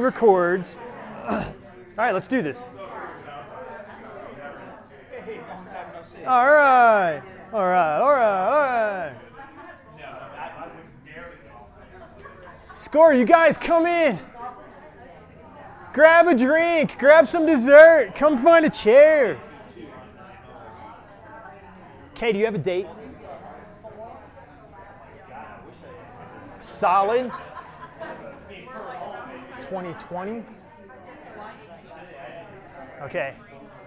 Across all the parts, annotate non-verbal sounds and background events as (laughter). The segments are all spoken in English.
records. (clears throat) All right, let's do this. All right, all right, all right, all right. Score, you guys come in. Grab a drink, grab some dessert, come find a chair. Okay, do you have a date? Solid. 2020. Okay,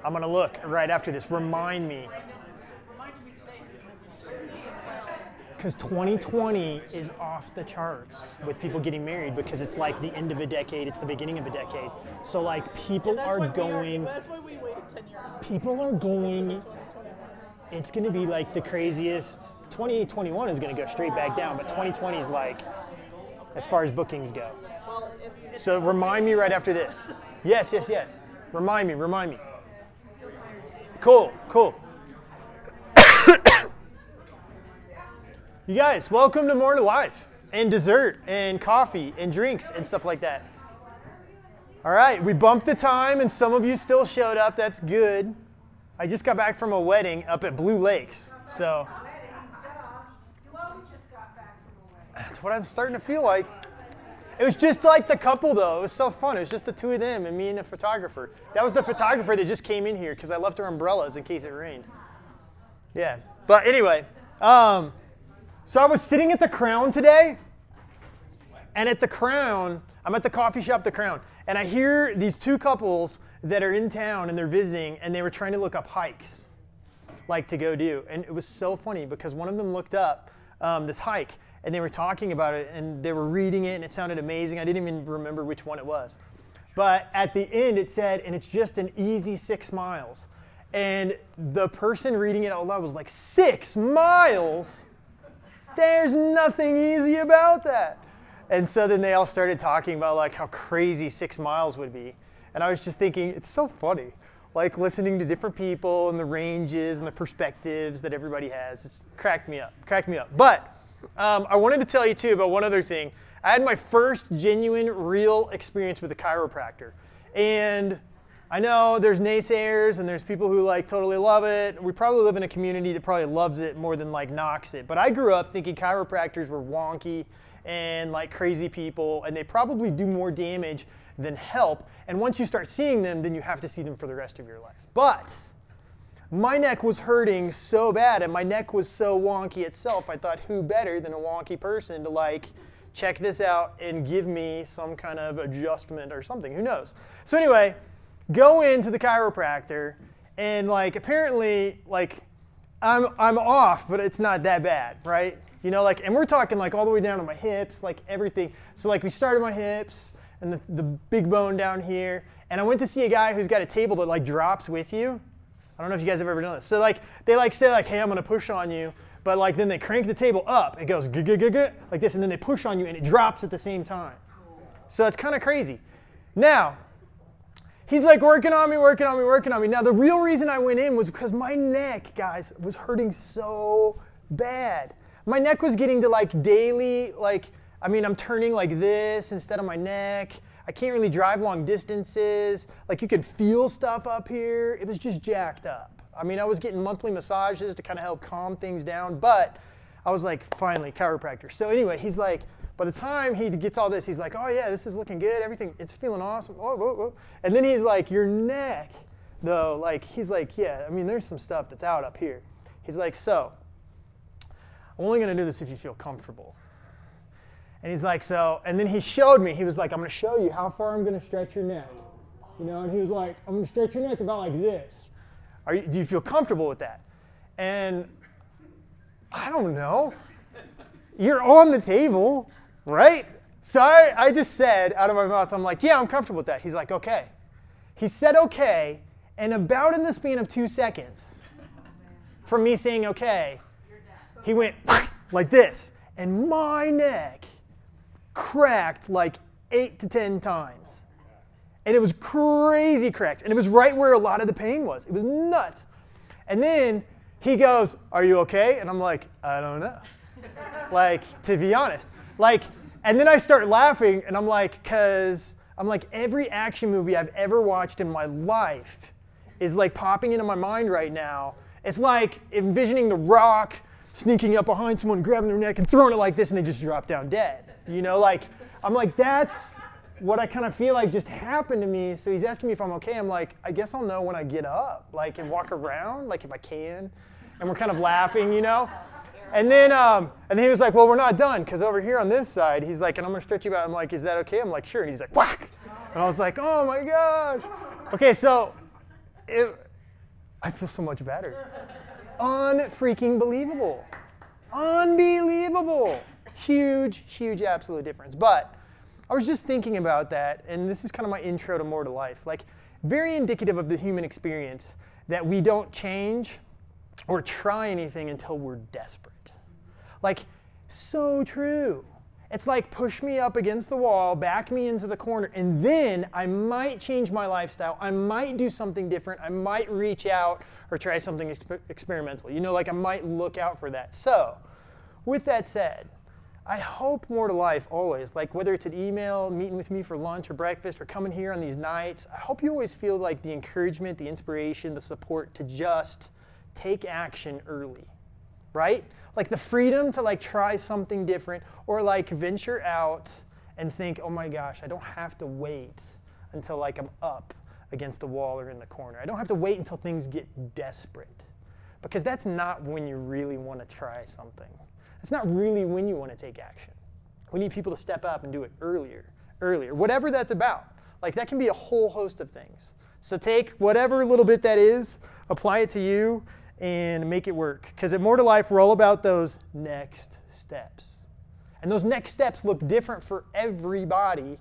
I'm gonna look right after this. Remind me. Because 2020 is off the charts with people getting married because it's like the end of a decade, it's the beginning of a decade. So, like, people are going, that's why we waited 10 years. people are going, it's gonna be like the craziest. 2021 is gonna go straight back down, but 2020 is like, as far as bookings go. So remind me right after this. Yes, yes, yes. Remind me, remind me. Cool, cool. (coughs) you guys, welcome to More to Life and dessert and coffee and drinks and stuff like that. All right, we bumped the time and some of you still showed up. That's good. I just got back from a wedding up at Blue Lakes. So that's what I'm starting to feel like. It was just like the couple, though. It was so fun. It was just the two of them and me and the photographer. That was the photographer that just came in here because I left her umbrellas in case it rained. Yeah. But anyway, um, so I was sitting at the Crown today, and at the Crown, I'm at the coffee shop, the Crown, and I hear these two couples that are in town and they're visiting, and they were trying to look up hikes like to go do. And it was so funny because one of them looked up um, this hike and they were talking about it and they were reading it and it sounded amazing. I didn't even remember which one it was. But at the end it said, and it's just an easy six miles. And the person reading it out loud was like, six miles? There's nothing easy about that. And so then they all started talking about like how crazy six miles would be. And I was just thinking, it's so funny. Like listening to different people and the ranges and the perspectives that everybody has. It's cracked me up, cracked me up. But um, I wanted to tell you too about one other thing. I had my first genuine, real experience with a chiropractor. And I know there's naysayers and there's people who like totally love it. We probably live in a community that probably loves it more than like knocks it. But I grew up thinking chiropractors were wonky and like crazy people, and they probably do more damage than help. And once you start seeing them, then you have to see them for the rest of your life. But my neck was hurting so bad and my neck was so wonky itself. I thought, who better than a wonky person to like check this out and give me some kind of adjustment or something? Who knows? So, anyway, go into the chiropractor and like apparently, like, I'm, I'm off, but it's not that bad, right? You know, like, and we're talking like all the way down to my hips, like everything. So, like, we started my hips and the, the big bone down here. And I went to see a guy who's got a table that like drops with you. I don't know if you guys have ever done this. So like they like say like, hey, I'm gonna push on you, but like then they crank the table up. It goes like this, and then they push on you and it drops at the same time. So it's kind of crazy. Now, he's like working on me, working on me, working on me. Now the real reason I went in was because my neck, guys, was hurting so bad. My neck was getting to like daily, like I mean, I'm turning like this instead of my neck. I can't really drive long distances. Like you could feel stuff up here. It was just jacked up. I mean, I was getting monthly massages to kind of help calm things down, but I was like, finally, chiropractor. So anyway, he's like, by the time he gets all this, he's like, oh yeah, this is looking good. Everything, it's feeling awesome. Oh, whoa, whoa. And then he's like, your neck, though, like, he's like, yeah, I mean, there's some stuff that's out up here. He's like, so, I'm only gonna do this if you feel comfortable. And he's like, so, and then he showed me, he was like, I'm gonna show you how far I'm gonna stretch your neck. You know, and he was like, I'm gonna stretch your neck about like this. Are you, do you feel comfortable with that? And I don't know. You're on the table, right? So I, I just said out of my mouth, I'm like, yeah, I'm comfortable with that. He's like, okay. He said okay, and about in the span of two seconds, from me saying okay, he went (laughs) like this, and my neck cracked like eight to ten times. And it was crazy cracked. And it was right where a lot of the pain was. It was nuts. And then he goes, Are you okay? And I'm like, I don't know. (laughs) like, to be honest. Like, and then I start laughing and I'm like, because I'm like, every action movie I've ever watched in my life is like popping into my mind right now. It's like envisioning The Rock sneaking up behind someone, grabbing their neck, and throwing it like this, and they just drop down dead. You know, like, I'm like, that's what I kind of feel like just happened to me. So he's asking me if I'm okay. I'm like, I guess I'll know when I get up, like, and walk around, like, if I can. And we're kind of laughing, you know? And then, um, and then he was like, well, we're not done, because over here on this side, he's like, and I'm going to stretch you out. I'm like, is that okay? I'm like, sure. And he's like, whack. And I was like, oh my gosh. Okay, so it, I feel so much better. Unfreaking believable. Unbelievable. Huge, huge, absolute difference. But I was just thinking about that, and this is kind of my intro to more to life. Like, very indicative of the human experience that we don't change or try anything until we're desperate. Like, so true. It's like push me up against the wall, back me into the corner, and then I might change my lifestyle. I might do something different. I might reach out or try something exp- experimental. You know, like I might look out for that. So, with that said, I hope more to life always, like whether it's an email, meeting with me for lunch or breakfast, or coming here on these nights, I hope you always feel like the encouragement, the inspiration, the support to just take action early, right? Like the freedom to like try something different or like venture out and think, oh my gosh, I don't have to wait until like I'm up against the wall or in the corner. I don't have to wait until things get desperate because that's not when you really want to try something. It's not really when you want to take action. We need people to step up and do it earlier, earlier, whatever that's about. Like that can be a whole host of things. So take whatever little bit that is, apply it to you, and make it work. Because at More to Life, we're all about those next steps. And those next steps look different for everybody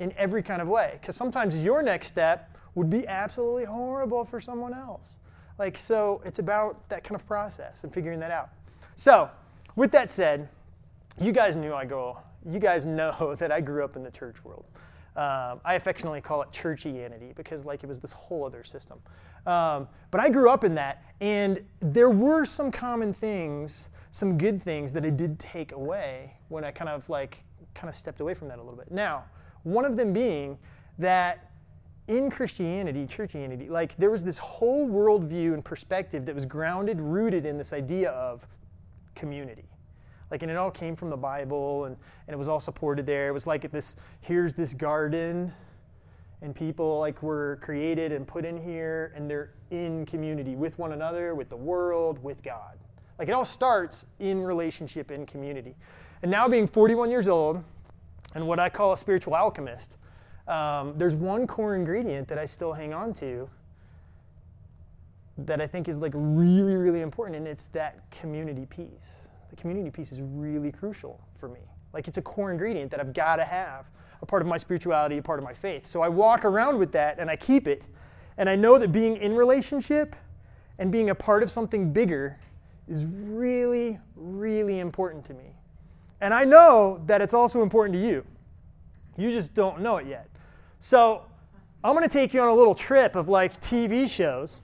in every kind of way. Because sometimes your next step would be absolutely horrible for someone else. Like, so it's about that kind of process and figuring that out. So, with that said, you guys knew I go, you guys know (laughs) that I grew up in the church world. Um, I affectionately call it churchianity because like it was this whole other system. Um, but I grew up in that, and there were some common things, some good things that I did take away when I kind of like kind of stepped away from that a little bit. Now, one of them being that in Christianity, churchianity, like there was this whole worldview and perspective that was grounded, rooted in this idea of community. Like, and it all came from the Bible, and, and it was all supported there. It was like this here's this garden, and people like were created and put in here, and they're in community with one another, with the world, with God. Like, it all starts in relationship, in community. And now, being 41 years old, and what I call a spiritual alchemist, um, there's one core ingredient that I still hang on to that I think is like really, really important, and it's that community piece. Community piece is really crucial for me. Like it's a core ingredient that I've got to have, a part of my spirituality, a part of my faith. So I walk around with that and I keep it. And I know that being in relationship and being a part of something bigger is really, really important to me. And I know that it's also important to you. You just don't know it yet. So I'm going to take you on a little trip of like TV shows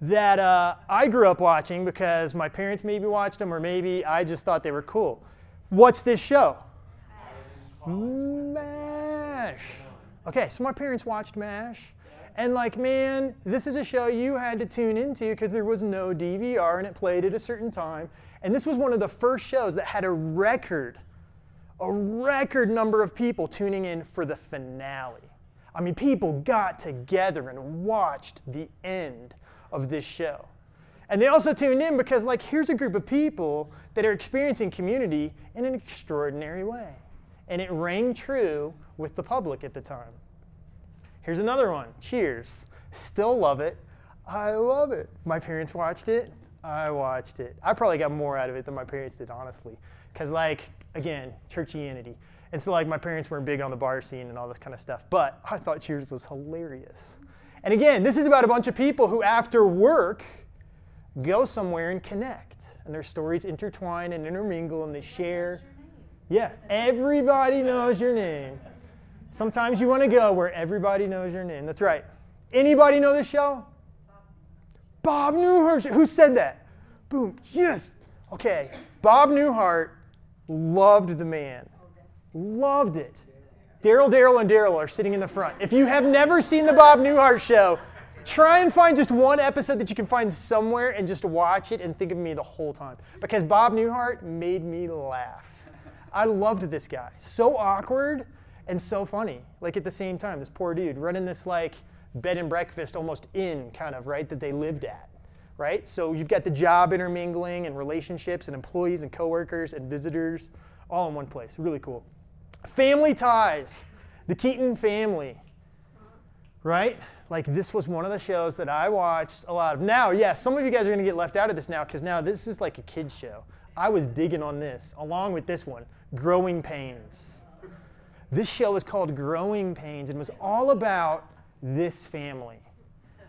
that uh, I grew up watching because my parents maybe watched them or maybe I just thought they were cool. What's this show? MASH. Okay, so my parents watched MASH. And like, man, this is a show you had to tune into because there was no DVR and it played at a certain time. And this was one of the first shows that had a record, a record number of people tuning in for the finale. I mean, people got together and watched the end of this show. And they also tuned in because, like, here's a group of people that are experiencing community in an extraordinary way. And it rang true with the public at the time. Here's another one Cheers. Still love it. I love it. My parents watched it. I watched it. I probably got more out of it than my parents did, honestly. Because, like, again, churchianity. And so, like, my parents weren't big on the bar scene and all this kind of stuff. But I thought Cheers was hilarious. And again, this is about a bunch of people who, after work, go somewhere and connect. And their stories intertwine and intermingle and they share. Yeah, everybody knows your name. Sometimes you want to go where everybody knows your name. That's right. Anybody know this show? Bob Newhart. Who said that? Boom. Yes. Okay. Bob Newhart loved the man. Loved it. Daryl, Daryl, and Daryl are sitting in the front. If you have never seen the Bob Newhart show, try and find just one episode that you can find somewhere and just watch it and think of me the whole time. Because Bob Newhart made me laugh. I loved this guy. So awkward and so funny, like at the same time. This poor dude running this like bed and breakfast almost in kind of, right, that they lived at. Right? So you've got the job intermingling and relationships and employees and coworkers and visitors all in one place. Really cool. Family ties. The Keaton family. Right? Like this was one of the shows that I watched a lot of. Now, yes, yeah, some of you guys are going to get left out of this now because now this is like a kid's show. I was digging on this along with this one, Growing Pains. This show was called Growing Pains and was all about this family.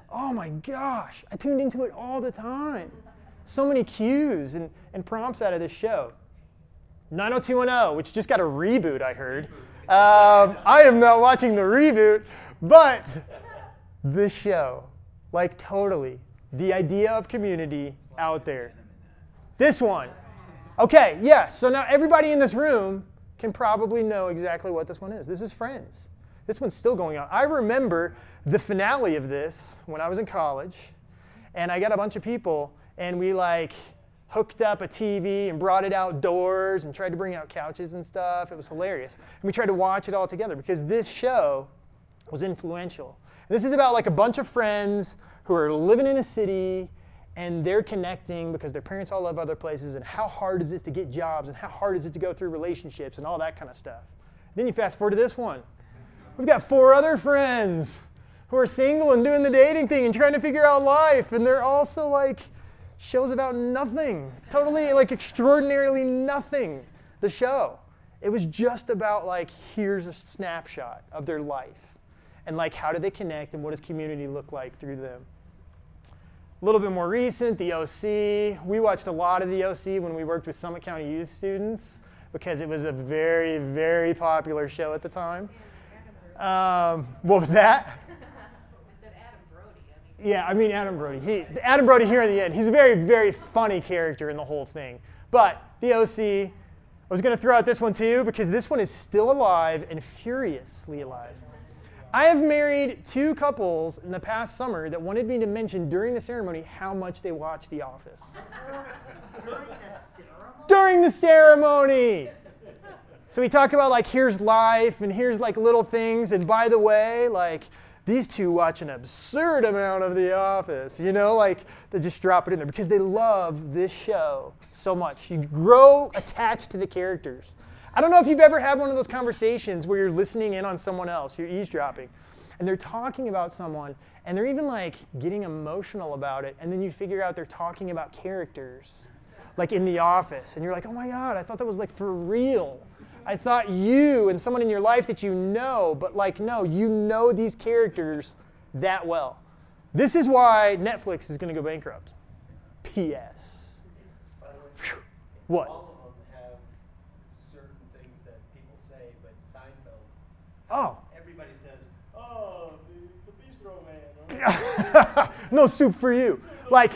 Oh my gosh, I tuned into it all the time. So many cues and, and prompts out of this show. 90210, which just got a reboot, I heard. Um, I am not watching the reboot, but this show, like totally, the idea of community out there. This one. Okay, yeah, so now everybody in this room can probably know exactly what this one is. This is Friends. This one's still going on. I remember the finale of this when I was in college, and I got a bunch of people, and we like hooked up a TV and brought it outdoors and tried to bring out couches and stuff. It was hilarious. And we tried to watch it all together because this show was influential. And this is about like a bunch of friends who are living in a city and they're connecting because their parents all live other places and how hard is it to get jobs and how hard is it to go through relationships and all that kind of stuff. Then you fast forward to this one. We've got four other friends who are single and doing the dating thing and trying to figure out life and they're also like shows about nothing. Totally like extraordinarily nothing. The show. It was just about like here's a snapshot of their life and like how do they connect and what does community look like through them. A little bit more recent, the OC. We watched a lot of the OC when we worked with Summit County youth students because it was a very, very popular show at the time. Um, what was that? Yeah, I mean Adam Brody. He, Adam Brody here in the end. He's a very, very funny character in the whole thing. But the OC, I was going to throw out this one too because this one is still alive and furiously alive. I have married two couples in the past summer that wanted me to mention during the ceremony how much they watch The Office. During the ceremony? During the ceremony! So we talk about like here's life and here's like little things and by the way, like these two watch an absurd amount of The Office, you know, like they just drop it in there because they love this show so much. You grow attached to the characters. I don't know if you've ever had one of those conversations where you're listening in on someone else, you're eavesdropping, and they're talking about someone, and they're even like getting emotional about it, and then you figure out they're talking about characters, like in The Office, and you're like, oh my God, I thought that was like for real. I thought you and someone in your life that you know, but like, no, you know these characters that well. This is why Netflix is going to go bankrupt. P.S. Phew. What? All of them have certain things that people say, but Seinfeld, Oh, everybody says, oh, the, the Bistro Man. (laughs) no soup for you. Like,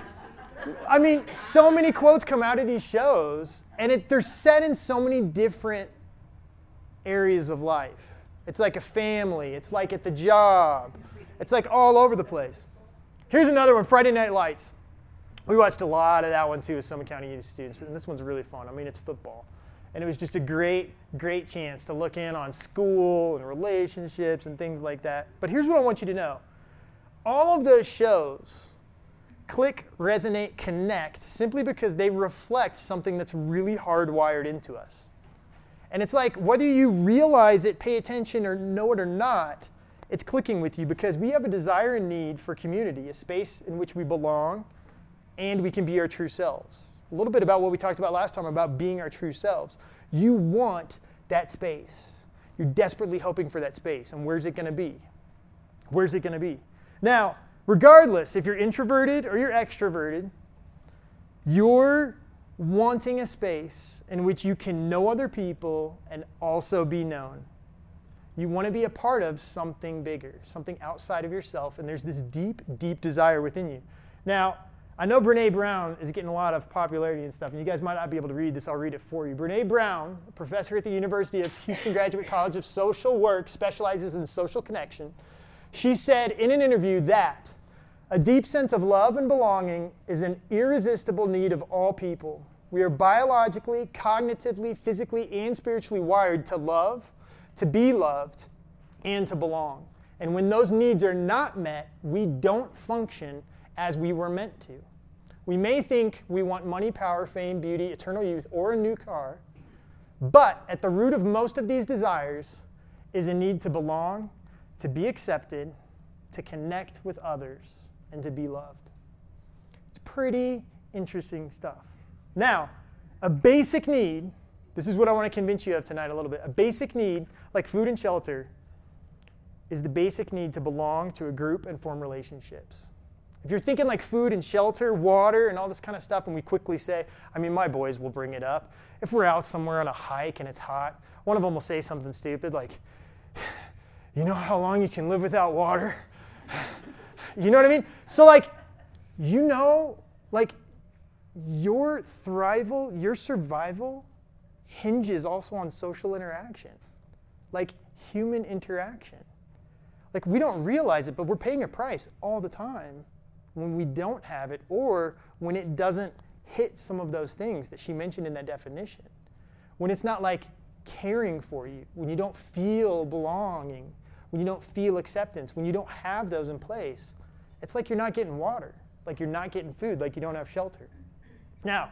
I mean, so many quotes come out of these shows, and it, they're set in so many different areas of life. It's like a family, it's like at the job, it's like all over the place. Here's another one Friday Night Lights. We watched a lot of that one too with Summit County Youth students, and this one's really fun. I mean, it's football. And it was just a great, great chance to look in on school and relationships and things like that. But here's what I want you to know all of those shows click, resonate, connect simply because they reflect something that's really hardwired into us. And it's like whether you realize it, pay attention, or know it or not, it's clicking with you because we have a desire and need for community, a space in which we belong, and we can be our true selves. A little bit about what we talked about last time about being our true selves. You want that space. You're desperately hoping for that space. And where's it going to be? Where's it going to be? Now, regardless if you're introverted or you're extroverted, you're wanting a space in which you can know other people and also be known. You want to be a part of something bigger, something outside of yourself, and there's this deep, deep desire within you. Now, I know Brene Brown is getting a lot of popularity and stuff, and you guys might not be able to read this. I'll read it for you. Brene Brown, a professor at the University of Houston Graduate College of Social Work, specializes in social connection. She said in an interview that a deep sense of love and belonging is an irresistible need of all people. We are biologically, cognitively, physically, and spiritually wired to love, to be loved, and to belong. And when those needs are not met, we don't function as we were meant to. We may think we want money, power, fame, beauty, eternal youth, or a new car, but at the root of most of these desires is a need to belong, to be accepted, to connect with others, and to be loved. It's pretty interesting stuff. Now, a basic need, this is what I want to convince you of tonight a little bit. A basic need, like food and shelter, is the basic need to belong to a group and form relationships. If you're thinking like food and shelter, water, and all this kind of stuff, and we quickly say, I mean, my boys will bring it up. If we're out somewhere on a hike and it's hot, one of them will say something stupid like, (sighs) You know how long you can live without water? You know what I mean? So, like, you know, like, your thrival, your survival hinges also on social interaction, like human interaction. Like, we don't realize it, but we're paying a price all the time when we don't have it or when it doesn't hit some of those things that she mentioned in that definition. When it's not like caring for you, when you don't feel belonging, when you don't feel acceptance, when you don't have those in place, it's like you're not getting water, like you're not getting food, like you don't have shelter. Now,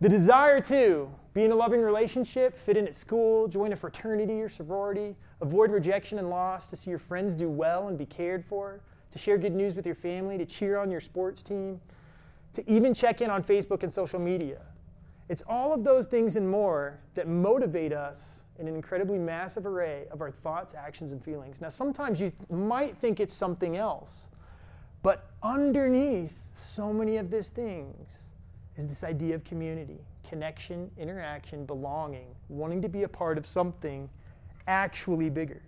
the desire to be in a loving relationship, fit in at school, join a fraternity or sorority, avoid rejection and loss, to see your friends do well and be cared for, to share good news with your family, to cheer on your sports team, to even check in on Facebook and social media. It's all of those things and more that motivate us in an incredibly massive array of our thoughts, actions, and feelings. Now, sometimes you might think it's something else, but underneath so many of these things is this idea of community, connection, interaction, belonging, wanting to be a part of something actually bigger.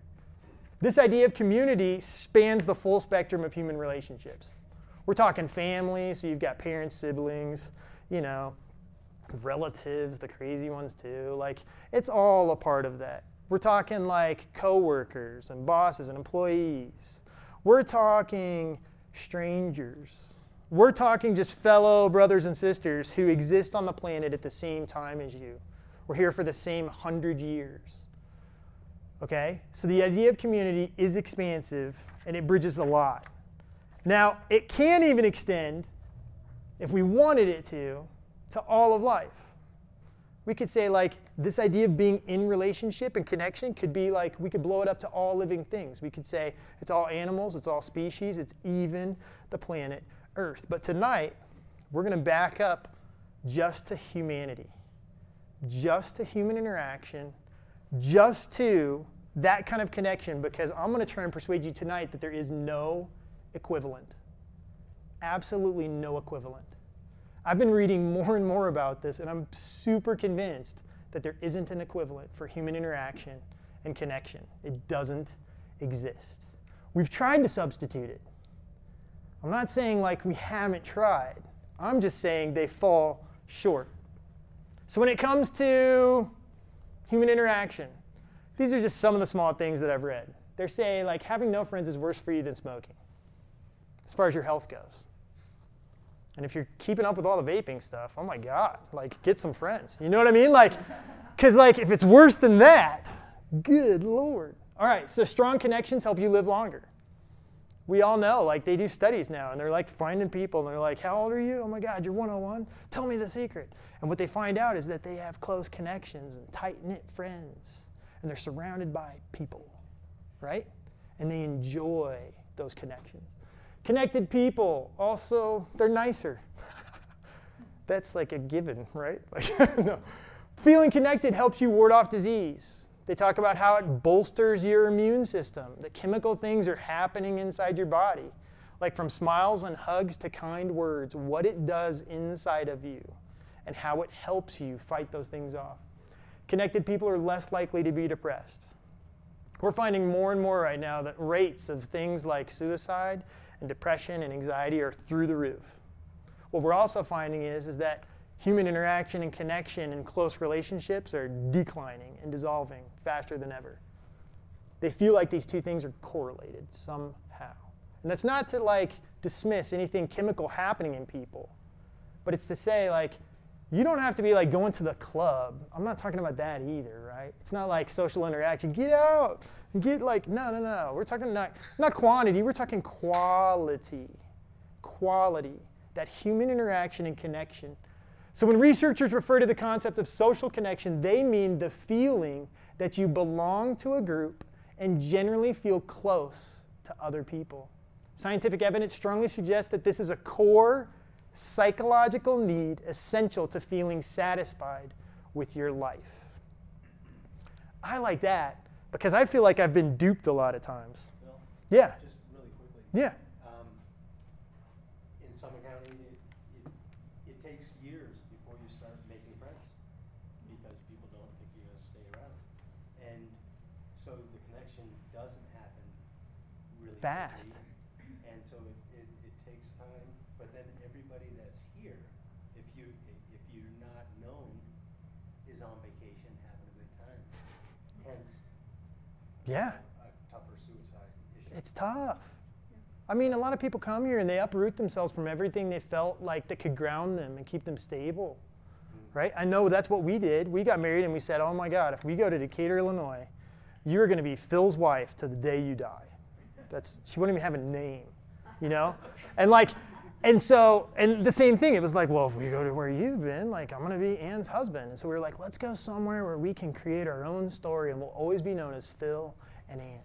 This idea of community spans the full spectrum of human relationships. We're talking family, so you've got parents, siblings, you know, relatives, the crazy ones too. Like, it's all a part of that. We're talking like coworkers and bosses and employees. We're talking strangers. We're talking just fellow brothers and sisters who exist on the planet at the same time as you. We're here for the same hundred years. Okay? So the idea of community is expansive and it bridges a lot. Now, it can even extend, if we wanted it to, to all of life. We could say, like, this idea of being in relationship and connection could be like, we could blow it up to all living things. We could say it's all animals, it's all species, it's even the planet Earth. But tonight, we're going to back up just to humanity, just to human interaction, just to that kind of connection because I'm going to try and persuade you tonight that there is no equivalent. Absolutely no equivalent. I've been reading more and more about this, and I'm super convinced that there isn't an equivalent for human interaction and connection. It doesn't exist. We've tried to substitute it. I'm not saying like we haven't tried, I'm just saying they fall short. So when it comes to human interaction, these are just some of the small things that I've read. They're saying like having no friends is worse for you than smoking, as far as your health goes. And if you're keeping up with all the vaping stuff, oh my God, like get some friends. You know what I mean? Like, because like if it's worse than that, good Lord. All right, so strong connections help you live longer. We all know, like they do studies now, and they're like finding people, and they're like, "How old are you? Oh my God, you're 101. Tell me the secret." And what they find out is that they have close connections and tight knit friends and they're surrounded by people, right? And they enjoy those connections. Connected people, also, they're nicer. (laughs) That's like a given, right? (laughs) Like, (laughs) no. Feeling connected helps you ward off disease. They talk about how it bolsters your immune system. The chemical things are happening inside your body, like from smiles and hugs to kind words, what it does inside of you, and how it helps you fight those things off. Connected people are less likely to be depressed. We're finding more and more right now that rates of things like suicide and depression and anxiety are through the roof. what we're also finding is, is that human interaction and connection and close relationships are declining and dissolving faster than ever. They feel like these two things are correlated somehow. And that's not to like dismiss anything chemical happening in people, but it's to say like you don't have to be like going to the club. I'm not talking about that either, right? It's not like social interaction. Get out get like no, no, no. We're talking not not quantity. We're talking quality, quality. That human interaction and connection. So when researchers refer to the concept of social connection, they mean the feeling that you belong to a group and generally feel close to other people. Scientific evidence strongly suggests that this is a core psychological need essential to feeling satisfied with your life. I like that because I feel like I've been duped a lot of times. Bill, Yeah, just really quickly. yeah, Um, in Summit County, it, it, it takes years before you start making friends because people don't think you're gonna stay around. And so the connection doesn't happen really Fast. quickly. And so it, it, it takes time, but then everybody that's here, if you, if you're not known, is on vacation having a good time. Hence, yeah. a tougher suicide issue. It's tough. I mean, a lot of people come here and they uproot themselves from everything they felt like that could ground them and keep them stable. Mm-hmm. Right? I know that's what we did. We got married and we said, oh my God, if we go to Decatur, Illinois, you're going to be Phil's wife to the day you die. That's, she wouldn't even have a name, you know? (laughs) And like, and so, and the same thing, it was like, well, if we go to where you've been, like, I'm going to be Ann's husband. And so we were like, let's go somewhere where we can create our own story and we'll always be known as Phil and Ann.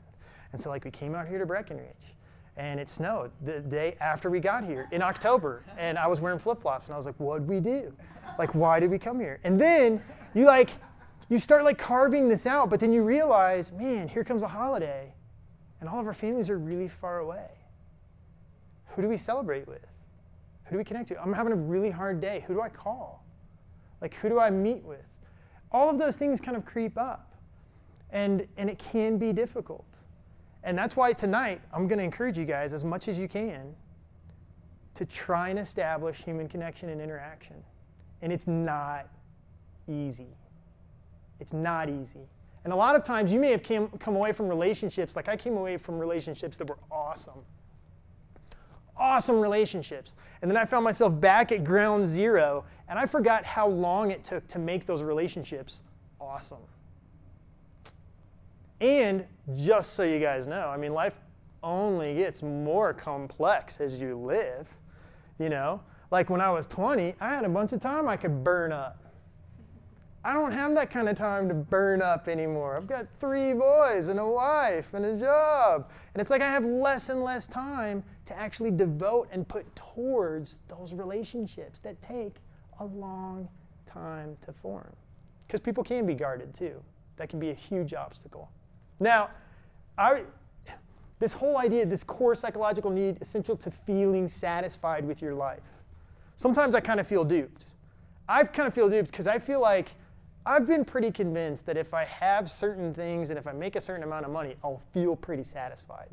And so, like, we came out here to Breckenridge and it snowed the day after we got here in October. And I was wearing flip flops and I was like, what'd we do? Like, why did we come here? And then you like, you start like carving this out, but then you realize, man, here comes a holiday and all of our families are really far away. Who do we celebrate with? Who do we connect to? I'm having a really hard day. Who do I call? Like, who do I meet with? All of those things kind of creep up. And, and it can be difficult. And that's why tonight I'm going to encourage you guys as much as you can to try and establish human connection and interaction. And it's not easy. It's not easy. And a lot of times you may have came, come away from relationships, like I came away from relationships that were awesome. Awesome relationships. And then I found myself back at ground zero, and I forgot how long it took to make those relationships awesome. And just so you guys know, I mean, life only gets more complex as you live. You know, like when I was 20, I had a bunch of time I could burn up. I don't have that kind of time to burn up anymore. I've got three boys and a wife and a job. And it's like I have less and less time to actually devote and put towards those relationships that take a long time to form. Because people can be guarded too. That can be a huge obstacle. Now, I, this whole idea, this core psychological need essential to feeling satisfied with your life. Sometimes I kind of feel duped. I kind of feel duped because I feel like I've been pretty convinced that if I have certain things and if I make a certain amount of money, I'll feel pretty satisfied.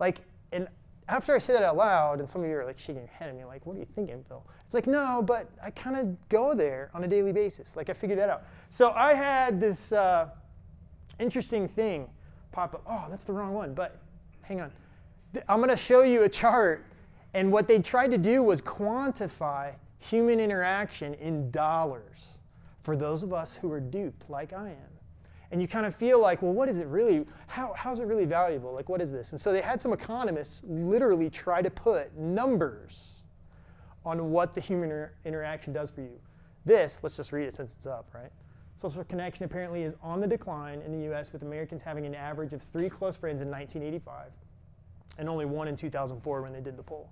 Like, and after I say that out loud, and some of you are like shaking your head at me, like, what are you thinking, Phil? It's like, no, but I kind of go there on a daily basis. Like, I figured that out. So I had this uh, interesting thing pop up. Oh, that's the wrong one, but hang on. I'm going to show you a chart, and what they tried to do was quantify human interaction in dollars for those of us who are duped, like I am. And you kind of feel like, well, what is it really? How, how's it really valuable? Like, what is this? And so they had some economists literally try to put numbers on what the human inter- interaction does for you. This, let's just read it since it's up, right? Social connection apparently is on the decline in the US, with Americans having an average of three close friends in 1985 and only one in 2004 when they did the poll.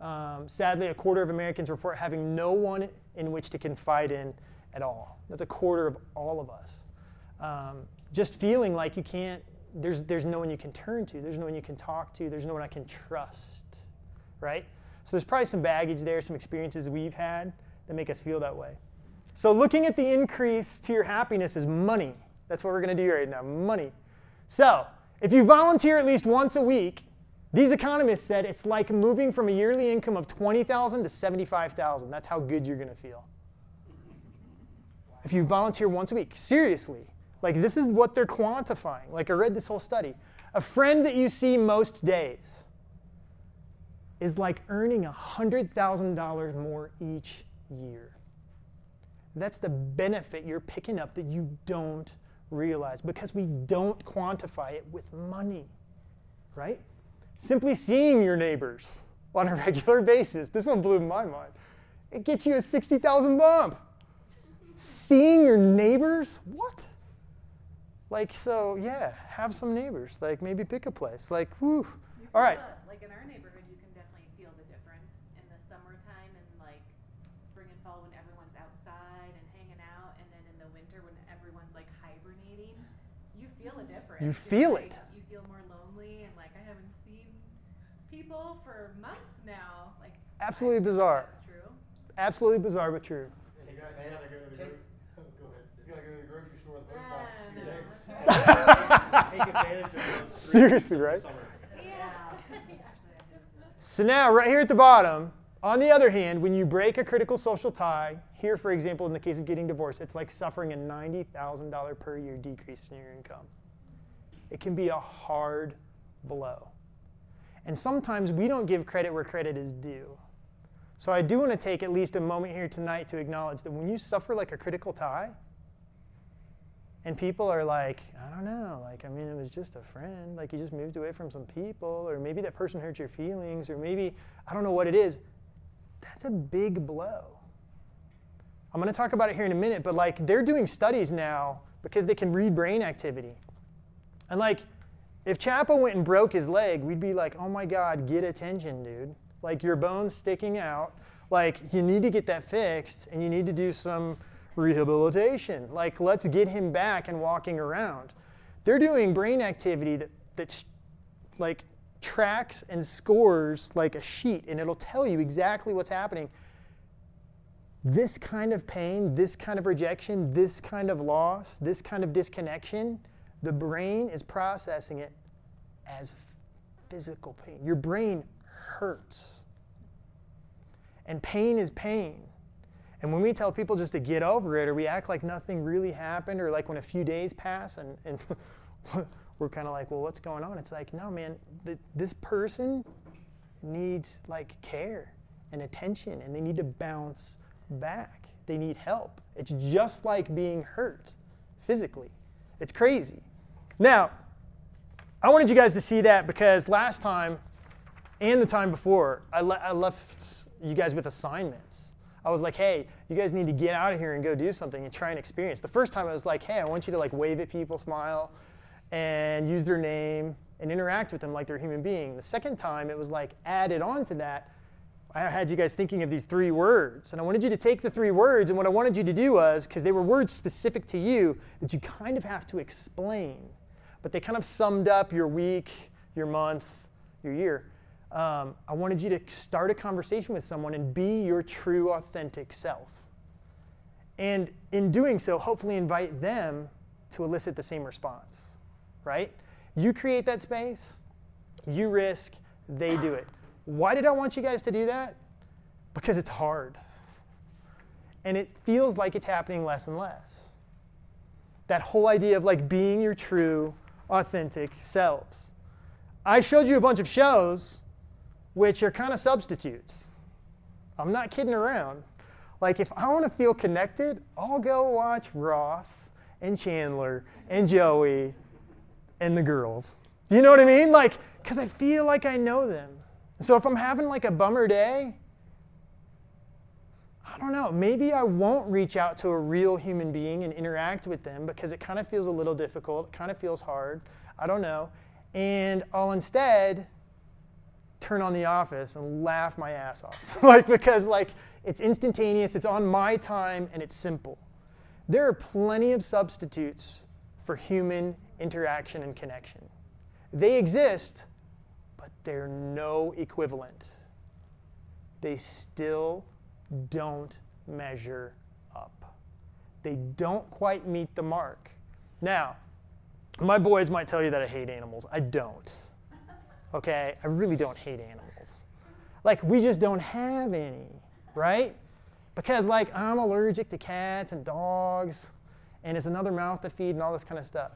Um, sadly, a quarter of Americans report having no one in which to confide in at all. That's a quarter of all of us. Um, just feeling like you can't, there's, there's no one you can turn to, there's no one you can talk to, there's no one I can trust, right? So there's probably some baggage there, some experiences we've had that make us feel that way. So looking at the increase to your happiness is money. That's what we're going to do right now money. So if you volunteer at least once a week, These economists said it's like moving from a yearly income of 20,000 to 75,000. That's how good you're going to feel. If you volunteer once a week, seriously. Like this is what they're quantifying. Like I read this whole study. A friend that you see most days is like earning $100,000 more each year. That's the benefit you're picking up that you don't realize because we don't quantify it with money, right? Simply seeing your neighbors on a (laughs) regular basis, this one blew my mind. It gets you a 60,000 bump. Seeing your neighbors? What? Like, so yeah, have some neighbors. Like, maybe pick a place. Like. All uh, right. feel it. Like in our neighborhood, you can definitely feel the difference in the summertime and like spring and fall when everyone's outside and hanging out, and then in the winter when everyone's like hibernating. You feel a difference. You feel like- it. You feel more lonely and like I haven't seen people for months now. Like Absolutely bizarre. That's true. Absolutely bizarre, but true. And you gotta, you gotta go to the, Take- gro- (laughs) go ahead. You gotta go to the grocery store the post Ah, office. no, Yeah. that's (laughs) Take advantage of those. Seriously, right? Yeah. Actually, I do. So now, right here at the bottom, on the other hand, when you break a critical social tie, here, for example, in the case of getting divorced, it's like suffering a $90,000 per year decrease in your income. It can be a hard blow. And sometimes we don't give credit where credit is due. So I do want to take at least a moment here tonight to acknowledge that when you suffer like a critical tie, and people are like, I don't know, like, I mean, it was just a friend, like, you just moved away from some people, or maybe that person hurt your feelings, or maybe, I don't know what it is. That's a big blow. I'm going to talk about it here in a minute, but like, they're doing studies now because they can read brain activity. And like, if Chapo went and broke his leg, we'd be like, oh my God, get attention, dude. Like, your bone's sticking out. Like, you need to get that fixed, and you need to do some rehabilitation. Like, let's get him back and walking around. They're doing brain activity that, that like, tracks and scores like a sheet, and it'll tell you exactly what's happening. This kind of pain, this kind of rejection, this kind of loss, this kind of disconnection, the brain is processing it as physical pain. Your brain hurts. And pain is pain. And when we tell people just to get over it, or we act like nothing really happened, or like when a few days pass and, and (laughs) we're kind of like, well, what's going on? It's like, no, man, th- this person needs like care and attention, and they need to bounce back. They need help. It's just like being hurt physically. It's crazy. Now, I wanted you guys to see that because last time and the time before, I, le- I left you guys with assignments. I was like, hey, you guys need to get out of here and go do something and try and experience. The first time I was like, hey, I want you to like wave at people, smile, and use their name and interact with them like they're a human being. The second time it was like added on to that. I had you guys thinking of these three words, and I wanted you to take the three words, and what I wanted you to do was, because they were words specific to you that you kind of have to explain, but they kind of summed up your week, your month, your year. Um, I wanted you to start a conversation with someone and be your true, authentic self. And in doing so, hopefully invite them to elicit the same response, right? You create that space, you risk, they do it. Why did I want you guys to do that? Because it's hard. And it feels like it's happening less and less. That whole idea of like being your true, authentic selves. I showed you a bunch of shows which are kind of substitutes. I'm not kidding around. Like, if I want to feel connected, I'll go watch Ross and Chandler and Joey and the girls. You know what I mean? Like, because I feel like I know them. So if I'm having like a bummer day, I don't know, maybe I won't reach out to a real human being and interact with them because it kind of feels a little difficult, it kind of feels hard. I don't know. And I'll instead turn on the office and laugh my ass off. (laughs) like because like it's instantaneous, it's on my time and it's simple. There are plenty of substitutes for human interaction and connection. They exist, but they're no equivalent. They still don't measure up. They don't quite meet the mark. Now, my boys might tell you that I hate animals. I don't. Okay, I really don't hate animals. Like we just don't have any, right? Because like I'm allergic to cats and dogs, and it's another mouth to feed and all this kind of stuff.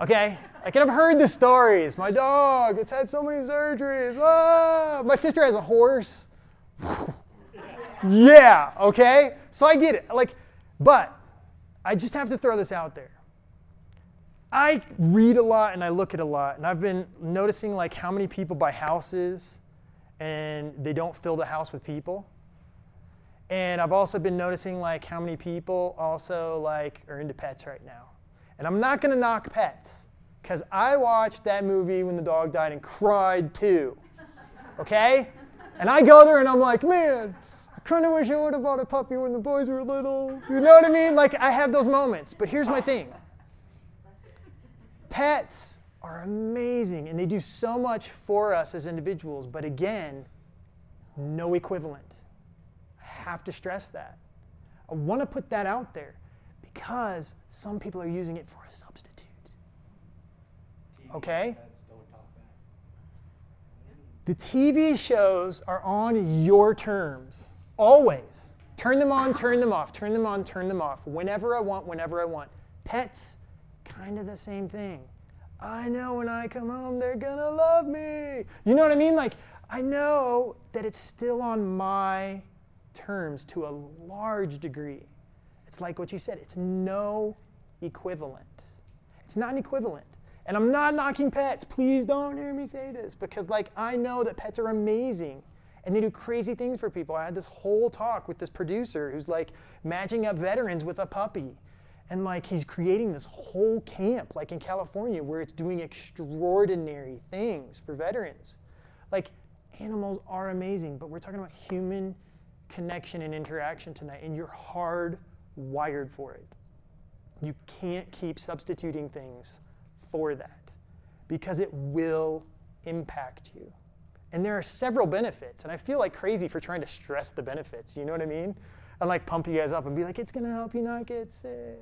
Okay, I and I've heard the stories. My dog, it's had so many surgeries. Ah! My sister has a horse. (laughs) yeah, okay. So I get it. Like, but I just have to throw this out there. I read a lot and I look at a lot, and I've been noticing like how many people buy houses and they don't fill the house with people. And I've also been noticing like how many people also like are into pets right now. And I'm not gonna knock pets, because I watched that movie when the dog died and cried too. Okay? And I go there and I'm like, man, I kind of wish I would have bought a puppy when the boys were little. You know what I mean? Like I have those moments. But here's my thing. Pets are amazing and they do so much for us as individuals, but again, no equivalent. I have to stress that. I want to put that out there because some people are using it for a substitute. Okay. pets don't talk back. The TV shows are on your terms, always. Turn them on, turn them off, turn them on, turn them off, whenever I want, whenever I want. Pets, kind of the same thing. I know when I come home, they're gonna love me. You know what I mean? Like, I know that it's still on my terms to a large degree. It's like what you said, it's no equivalent. It's not an equivalent. And I'm not knocking pets. Please don't hear me say this because like I know that pets are amazing and they do crazy things for people. I had this whole talk with this producer who's like matching up veterans with a puppy. And like he's creating this whole camp like in California where it's doing extraordinary things for veterans. Like animals are amazing, but we're talking about human connection and interaction tonight and you're hard wired for it. You can't keep substituting things for that because it will impact you. And there are several benefits, and I feel like crazy for trying to stress the benefits, you know what I mean? And like pump you guys up and be like, it's gonna help you not get sick.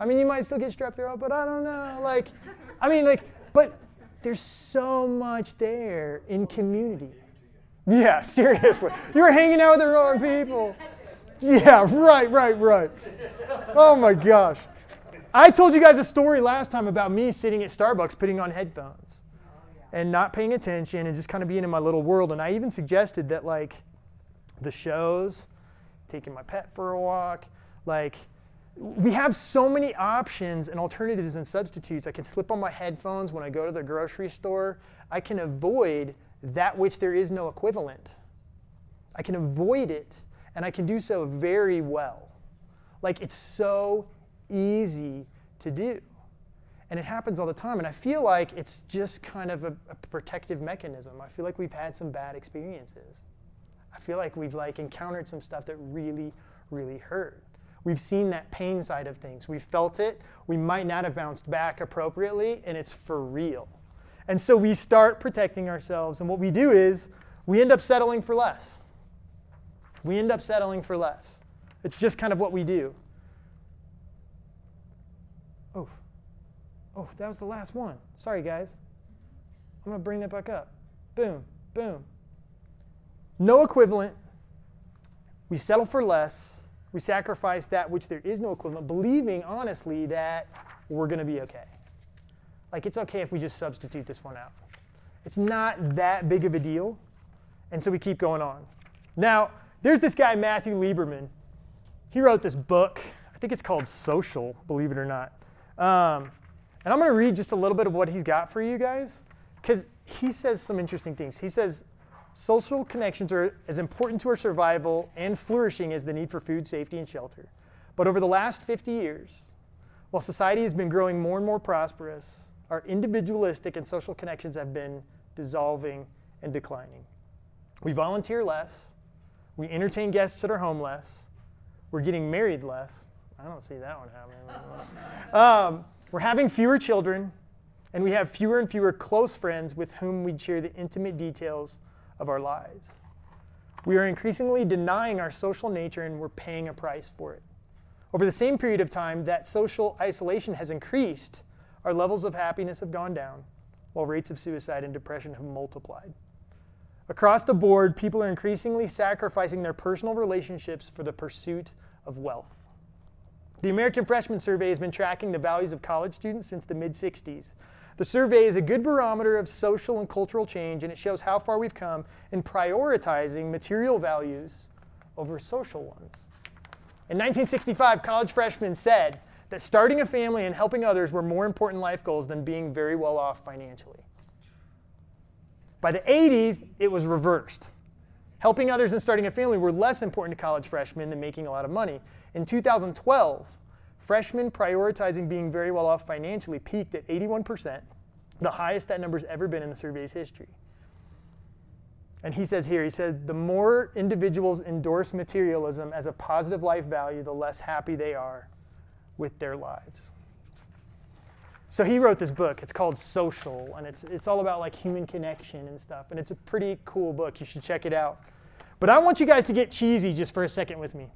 I mean, you might still get strep throat, but I don't know. Like, I mean, like, but there's so much there in community. Yeah, seriously. You're hanging out with the wrong people. Yeah, right, right, right. Oh my gosh. I told you guys a story last time about me sitting at Starbucks putting on headphones and not paying attention and just kind of being in my little world. And I even suggested that, like, the shows, taking my pet for a walk, like, we have so many options and alternatives and substitutes. I can slip on my headphones when I go to the grocery store. I can avoid that which there is no equivalent. I can avoid it, and I can do so very well. Like, it's so easy to do. And it happens all the time. And I feel like it's just kind of a, a, protective mechanism. I feel like we've had some bad experiences. I feel like we've like encountered some stuff that really, really hurt. We've seen that pain side of things. We've felt it. We might not have bounced back appropriately, and it's for real. And so we start protecting ourselves. And what we do is we end up settling for less. We end up settling for less. It's just kind of what we do. Oh, oh, that was the last one. Sorry, guys. I'm going to bring that back up. Boom, boom. No equivalent. We settle for less. We sacrifice that which there is no equivalent, believing honestly that we're going to be okay. Like, it's okay if we just substitute this one out. It's not that big of a deal. And so we keep going on. Now, there's this guy, Matthew Lieberman. He wrote this book. I think it's called Social, believe it or not. Um, and I'm going to read just a little bit of what he's got for you guys because he says some interesting things. He says social connections are as important to our survival and flourishing as the need for food, safety, and shelter. But over the last 50 years, while society has been growing more and more prosperous, our individualistic and social connections have been dissolving and declining. We volunteer less, we entertain guests at our home less, we're getting married less. I don't see that one happening. (laughs) um, we're having fewer children, and we have fewer and fewer close friends with whom we share the intimate details of our lives. We are increasingly denying our social nature, and we're paying a price for it. Over the same period of time, that social isolation has increased, our levels of happiness have gone down, while rates of suicide and depression have multiplied. Across the board, people are increasingly sacrificing their personal relationships for the pursuit of wealth. The American Freshman Survey has been tracking the values of college students since the mid 60s. The survey is a good barometer of social and cultural change, and it shows how far we've come in prioritizing material values over social ones. In 1965, college freshmen said that starting a family and helping others were more important life goals than being very well off financially. By the 80s, it was reversed. Helping others and starting a family were less important to college freshmen than making a lot of money. In 2012, freshmen prioritizing being very well off financially peaked at 81%, the highest that number's ever been in the survey's history. And he says here, he said, the more individuals endorse materialism as a positive life value, the less happy they are with their lives. So he wrote this book. It's called Social, and it's, it's all about like human connection and stuff. And it's a pretty cool book. You should check it out. But I want you guys to get cheesy just for a second with me.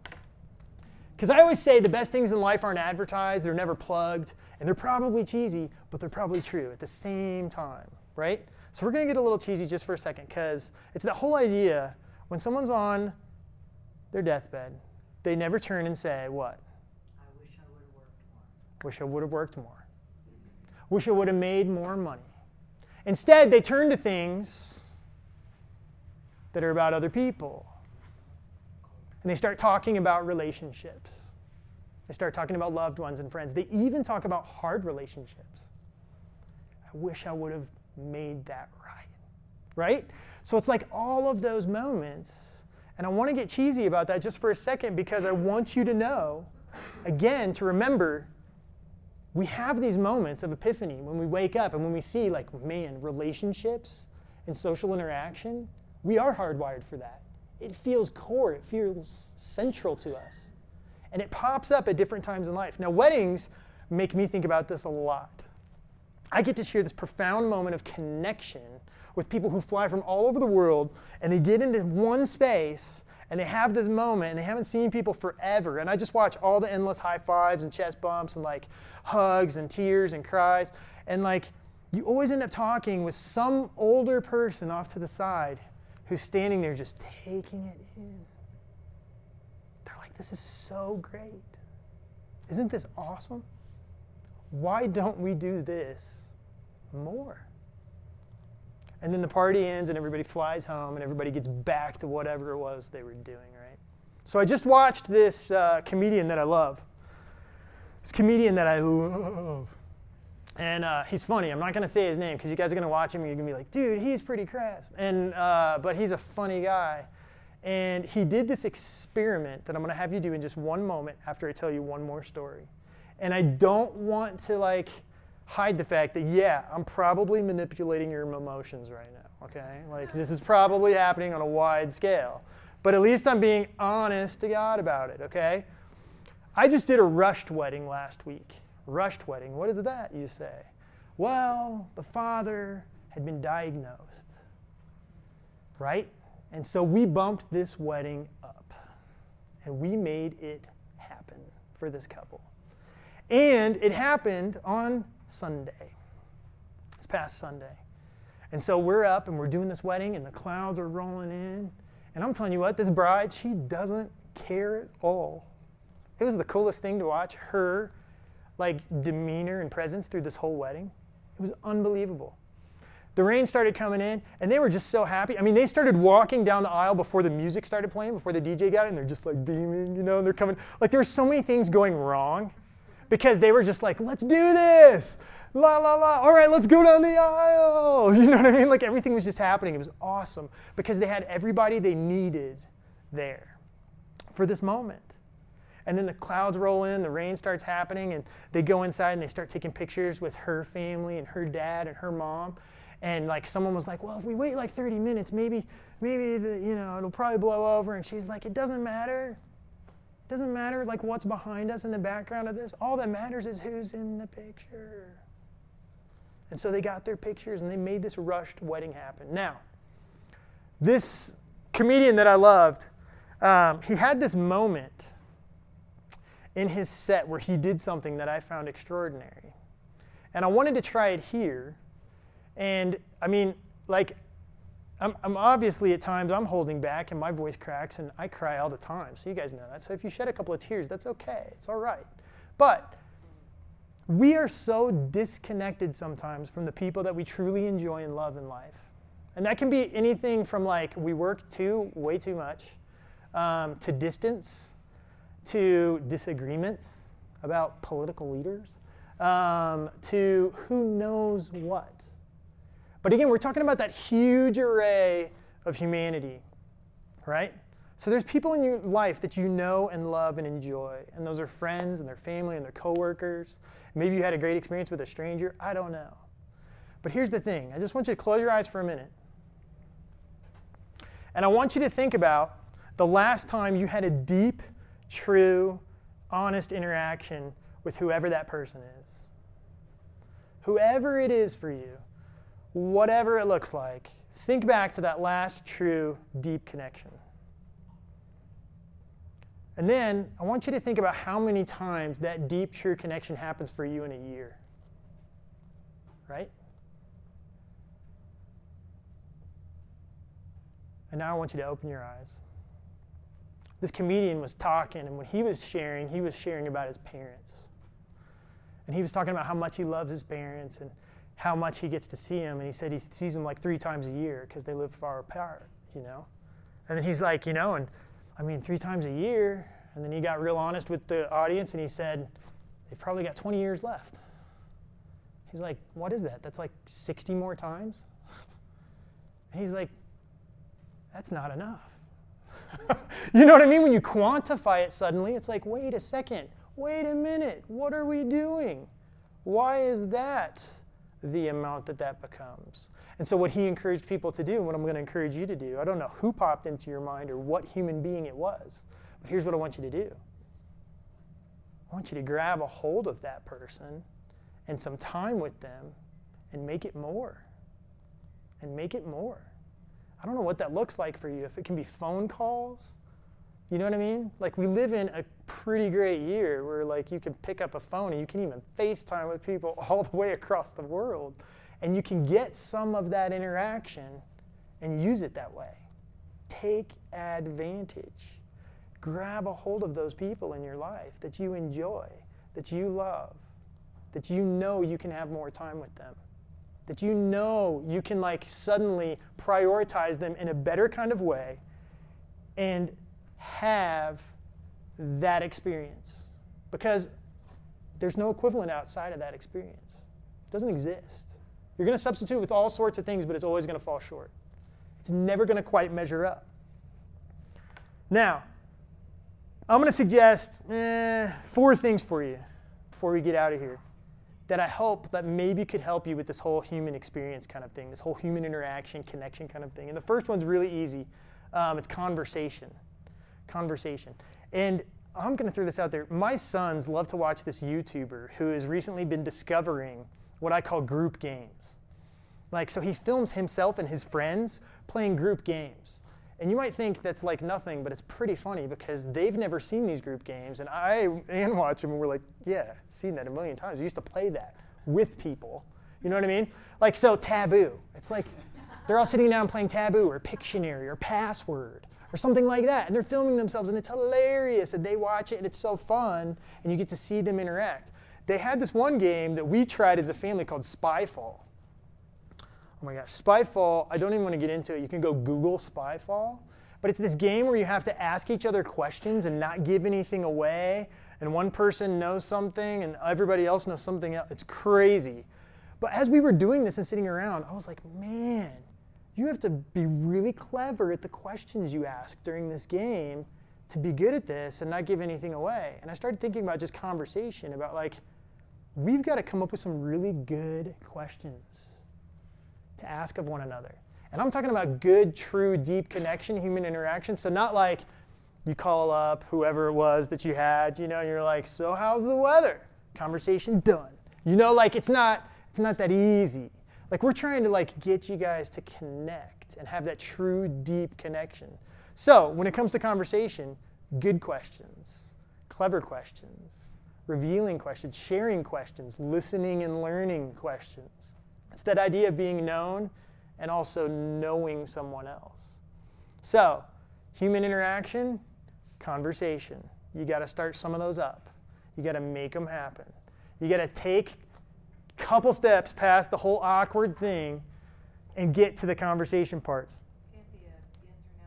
Because I always say the best things in life aren't advertised, they're never plugged, and they're probably cheesy, but they're probably true at the same time, right? So we're going to get a little cheesy just for a second because it's that whole idea when someone's on their deathbed, they never turn and say, What? I wish I would have worked more. Wish I would have worked more. Wish I would have made more money. Instead, they turn to things that are about other people. And they start talking about relationships. They start talking about loved ones and friends. They even talk about hard relationships. I wish I would have made that right. Right? So it's like all of those moments. And I want to get cheesy about that just for a second because I want you to know, again, to remember we have these moments of epiphany when we wake up and when we see, like, man, relationships and social interaction, we are hardwired for that. It feels core, it feels central to us. And it pops up at different times in life. Now, weddings make me think about this a lot. I get to share this profound moment of connection with people who fly from all over the world and they get into one space and they have this moment and they haven't seen people forever. And I just watch all the endless high fives and chest bumps and like hugs and tears and cries. And like you always end up talking with some older person off to the side who's standing there just taking it in. They're like, this is so great. Isn't this awesome? Why don't we do this more? And then the party ends and everybody flies home and everybody gets back to whatever it was they were doing, right? So I just watched this uh, comedian that I love. This comedian that I love. And uh, he's funny. I'm not to say his name because you guys are to watch him and you're to be like, dude, he's pretty crass. And, uh, but he's a funny guy. And he did this experiment that I'm to have you do in just one moment after I tell you one more story. And I don't want to like hide the fact that, yeah, I'm probably manipulating your emotions right now, okay? Like, this is probably happening on a wide scale. But at least I'm being honest to God about it, okay? I just did a rushed wedding last week. Rushed wedding, what is that, you say? Well, the father had been diagnosed, right? And so we bumped this wedding up and we made it happen for this couple. And it happened on Sunday, this past Sunday. And so we're up and we're doing this wedding, and the clouds are rolling in. And I'm telling you what, this bride, she doesn't care at all. It was the coolest thing to watch her like demeanor and presence through this whole wedding. It was unbelievable. The rain started coming in, and they were just so happy. I mean, they started walking down the aisle before the music started playing, before the DJ got in. They're just like beaming, you know, and they're coming. Like, there were so many things going wrong because they were just like, let's do this. La, la, la. All right, let's go down the aisle. (laughs) You know what I mean? Like, everything was just happening. It was awesome because they had everybody they needed there for this moment. And then the clouds roll in, the rain starts happening, and they go inside and they start taking pictures with her family and her dad and her mom. And like someone was like, "Well, if we wait like 30 minutes, maybe, maybe the, you know, it'll probably blow over." And she's like, "It doesn't matter. It doesn't matter like what's behind us in the background of this. All that matters is who's in the picture." And so they got their pictures and they made this rushed wedding happen. Now, this comedian that I loved, um, he had this moment in his set where he did something that I found extraordinary. And I wanted to try it here. And I mean, like, I'm, I'm obviously at times I'm holding back and my voice cracks and I cry all the time. So you guys know that. So if you shed a couple of tears, that's okay. It's all right. But we are so disconnected sometimes from the people that we truly enjoy and love in life. And that can be anything from like we work too, way too much, um, to distance, to disagreements about political leaders, um, to who knows what. But again, we're talking about that huge array of humanity, right? So there's people in your life that you know and love and enjoy, and those are friends and their family and their coworkers. Maybe you had a great experience with a stranger. I don't know. But here's the thing I just want you to close your eyes for a minute. And I want you to think about the last time you had a deep, true, honest interaction with whoever that person is. Whoever it is for you, whatever it looks like, think back to that last true, deep connection. And then I want you to think about how many times that deep, true connection happens for you in a year. Right? And now I want you to open your eyes. This comedian was talking, and when he was sharing, he was sharing about his parents. And he was talking about how much he loves his parents and how much he gets to see them. And he said he sees them like three times a year because they live far apart, you know? And then he's like, you know, and I mean, three times a year. And then he got real honest with the audience and he said, they've probably got 20 years left. He's like, what is that? That's like 60 more times? (laughs) And he's like, that's not enough. (laughs) you know what I mean? When you quantify it suddenly, it's like, wait a second, wait a minute, what are we doing? Why is that the amount that that becomes? And so, what he encouraged people to do, and what I'm going to encourage you to do, I don't know who popped into your mind or what human being it was, but here's what I want you to do I want you to grab a hold of that person and some time with them and make it more. And make it more. I don't know what that looks like for you. If it can be phone calls, you know what I mean? Like we live in a pretty great year where like you can pick up a phone and you can even FaceTime with people (laughs) all the way across the world and you can get some of that interaction and use it that way. Take advantage. Grab a hold of those people in your life that you enjoy, that you love, that you know you can have more time with them that you know you can like suddenly prioritize them in a better kind of way and have that experience. Because there's no equivalent outside of that experience. It doesn't exist. You're going to substitute with all sorts of things but it's always going to fall short. It's never going to quite measure up. Now i'm going to suggest eh, four things for you before we get out of here that I hope that maybe could help you with this whole human experience kind of thing, this whole human interaction, connection kind of thing. And the first one's really easy. Um, it's conversation. Conversation. And I'm going to throw this out there. My sons love to watch this YouTuber who has recently been discovering what I call group games. Like, so he films himself and his friends playing group games. And you might think that's like nothing, but it's pretty funny because they've never seen these group games. And I and watch them and we're like, yeah, seen that a million times. We used to play that with people. You know what I mean? Like, so taboo. It's like they're all sitting down playing taboo or Pictionary or Password or something like that. And they're filming themselves and it's hilarious. And they watch it and it's so fun. And you get to see them interact. They had this one game that we tried as a family called Spyfall. Oh my gosh, Spyfall, I don't even want to get into it. You can go Google Spyfall. But it's this game where you have to ask each other questions and not give anything away. And one person knows something and everybody else knows something else. It's crazy. But as we were doing this and sitting around, I was like, man, you have to be really clever at the questions you ask during this game to be good at this and not give anything away. And I started thinking about just conversation, about like, we've got to come up with some really good questions to ask of one another. And I'm talking about good, true, deep connection, human interaction. So not like you call up whoever it was that you had, you know, and you're like, so how's the weather? Conversation done. You know, like it's not it's not that easy. Like we're trying to like get you guys to connect and have that true, deep connection. So when it comes to conversation, good questions, clever questions, revealing questions, sharing questions, listening and learning questions It's that idea of being known and also knowing someone else. So, human interaction, conversation. You got to start some of those up. You got to make them happen. You got to take a couple steps past the whole awkward thing and get to the conversation parts. Can't be a yes or no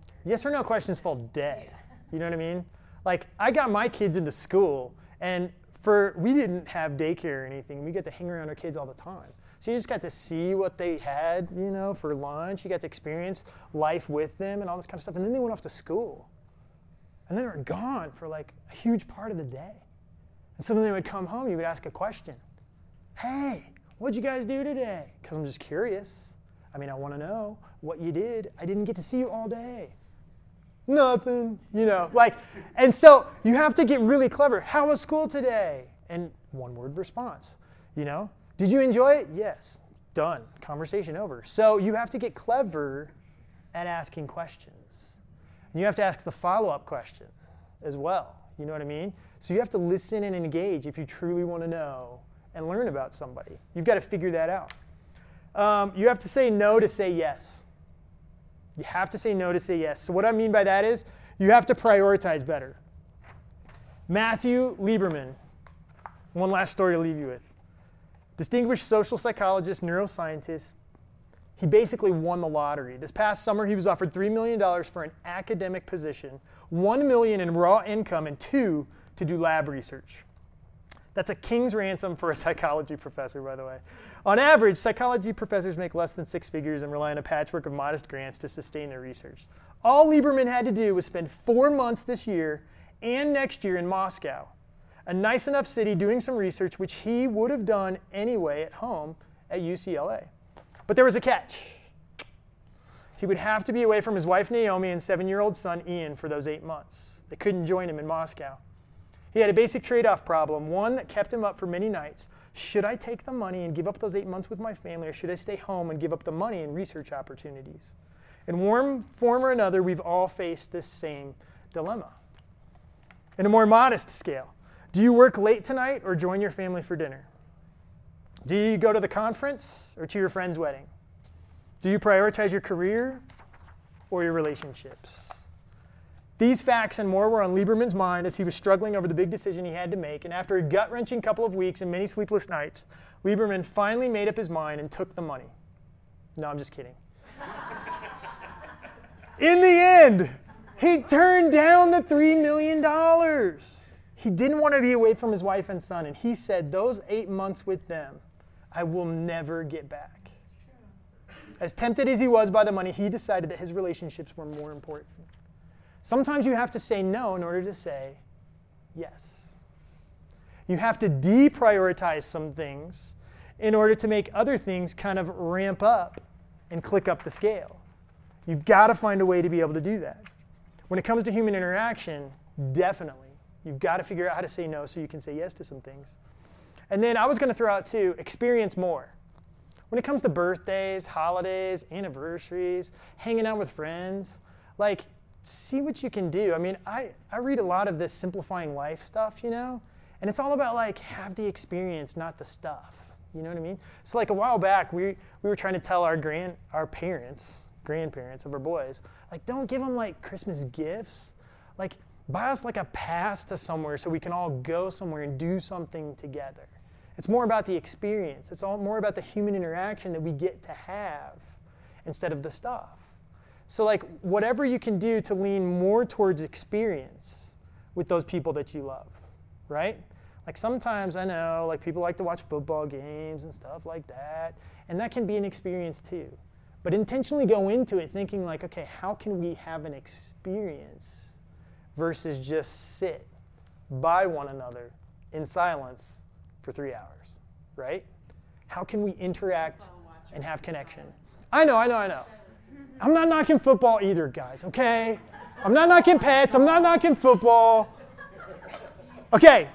answer. Yes or no questions fall dead. (laughs) You know what I mean? Like I got my kids into school and for we didn't have daycare or anything. We got to hang around our kids all the time. So you just got to see what they had, you know, for lunch. You got to experience life with them and all this kind of stuff. And then they went off to school. And then they were gone for like a huge part of the day. And some of them would come home, you would ask a question. Hey, what'd you guys do today? Because I'm just curious. I mean, I want to know what you did. I didn't get to see you all day. Nothing, you know, like, and so you have to get really clever. How was school today? And one word response, you know, did you enjoy it? Yes. Done. Conversation over. So you have to get clever at asking questions. And you have to ask the follow up question as well. You know what I mean? So you have to listen and engage if you truly want to know and learn about somebody. You've got to figure that out. Um, you have to say no to say yes. You have to say no to say yes. So, what I mean by that is you have to prioritize better. Matthew Lieberman, one last story to leave you with. Distinguished social psychologist, neuroscientist. He basically won the lottery. This past summer, he was offered $3 million for an academic position, 1 million in raw income, and two to do lab research. That's a king's ransom for a (laughs) psychology professor, by the way. On average, psychology professors make less than six figures and rely on a patchwork of modest grants to sustain their research. All Lieberman had to do was spend four months this year and next year in Moscow, a nice enough city doing some research which he would have done anyway at home at UCLA. But there was a catch. He would have to be away from his wife Naomi and seven year old son Ian for those eight months. They couldn't join him in Moscow. He had a basic trade off problem, one that kept him up for many nights. Should I take the money and give up those eight months with my family, or should I stay home and give up the money and research opportunities? In one form or another, we've all faced this same dilemma. In a more modest scale, do you work late tonight or join your family for dinner? Do you go to the conference or to your friend's wedding? Do you prioritize your career or your relationships? These facts and more were on Lieberman's mind as he was struggling over the big decision he had to make, and after a gut wrenching couple of weeks and many sleepless nights, Lieberman finally made up his mind and took the money. No, I'm just kidding. In the end, he turned down the $3 million. He didn't want to be away from his wife and son, and he said, Those eight months with them, I will never get back. As tempted as he was by the money, he decided that his relationships were more important. Sometimes you have to say no in order to say yes. You have to deprioritize some things in order to make other things kind of ramp up and click up the scale. You've got to find a way to be able to do that. When it comes to human interaction, definitely. You've got to figure out how to say no so you can say yes to some things. And then I was going to throw out too experience more. When it comes to birthdays, holidays, anniversaries, hanging out with friends, like see what you can do. I mean, I, I read a lot of this simplifying life stuff, you know, and it's all about like have the experience, not the stuff. You know what I mean? So like a while back, we, we were trying to tell our grand our parents, grandparents of our boys, like don't give them like Christmas gifts. Like buy us like a pass to somewhere so we can all go somewhere and do something together. It's more about the experience. It's all more about the human interaction that we get to have instead of the stuff. So, like, whatever you can do to lean more towards experience with those people that you love, right? Like, sometimes I know, like, people like to watch football games and stuff like that, and that can be an experience too. But intentionally go into it thinking, like, okay, how can we have an experience versus just sit by one another in silence for three hours, right? How can we interact and have connection? I know, I know, I know. I'm not knocking football either, guys, okay? I'm not knocking pets, I'm not knocking football. Okay,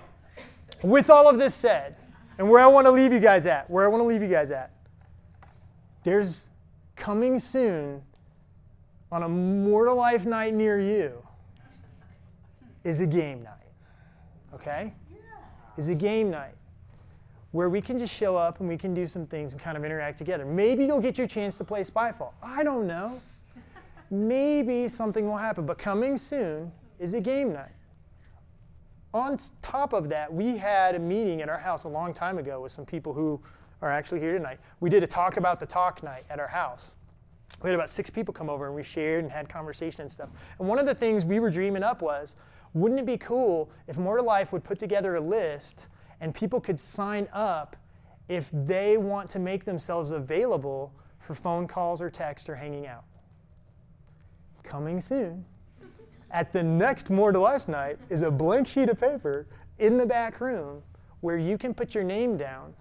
with all of this said, and where I want to leave you guys at, where I want to leave you guys at, there's coming soon on a More to Life night near you is a game night. Okay? Is a game night where we can just show up and we can do some things and kind of interact together. Maybe you'll get your chance to play Spyfall. I don't know. (laughs) Maybe something will happen, but coming soon is a game night. On top of that, we had a meeting at our house a long time ago with some people who are actually here tonight. We did a talk about the talk night at our house. We had about six people come over and we shared and had conversation and stuff. And one of the things we were dreaming up was wouldn't it be cool if More to Life would put together a list and people could sign up if they want to make themselves available for phone calls or text or hanging out? Coming soon. At the next More to Life night is a blank sheet of paper in the back room where you can put your name down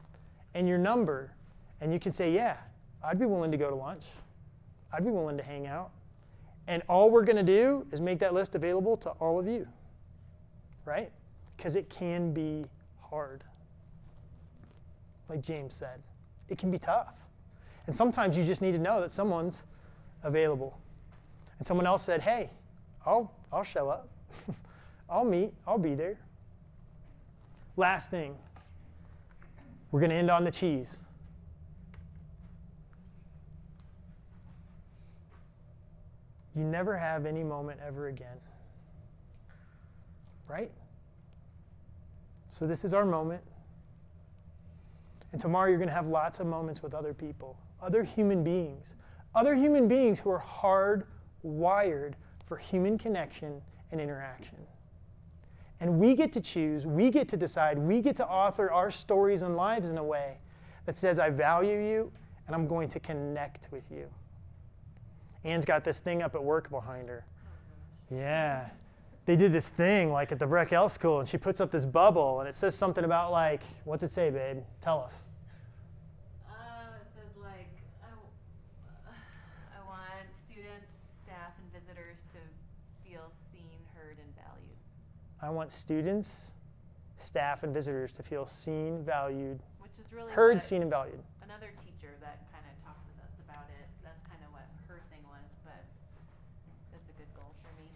and your number and you can say, Yeah, I'd be willing to go to lunch. I'd be willing to hang out. And all we're going to do is make that list available to all of you, right? Because it can be hard. Like James said, it can be tough. And sometimes you just need to know that someone's available. And someone else said, Hey, I'll, I'll show up. (laughs) I'll meet. I'll be there. Last thing, we're going to end on the cheese. You never have any moment ever again. Right? So, this is our moment. And tomorrow, you're going to have lots of moments with other people, other human beings, other human beings who are hardwired for human connection and interaction. And we get to choose, we get to decide, we get to author our stories and lives in a way that says, I value you and I'm going to connect with you. Anne's got this thing up at work behind her. Yeah. They did this thing like at the Breck L school, and she puts up this bubble, and it says something about like, what's it say, babe? Tell us. Uh, it says like, I, w- I want students, staff, and visitors to feel seen, heard, and valued. I want students, staff, and visitors to feel seen, valued, Which is really heard, seen, and valued. another teacher that kind of talked with us about it. That's kind of what her thing was, but that's a good goal for me.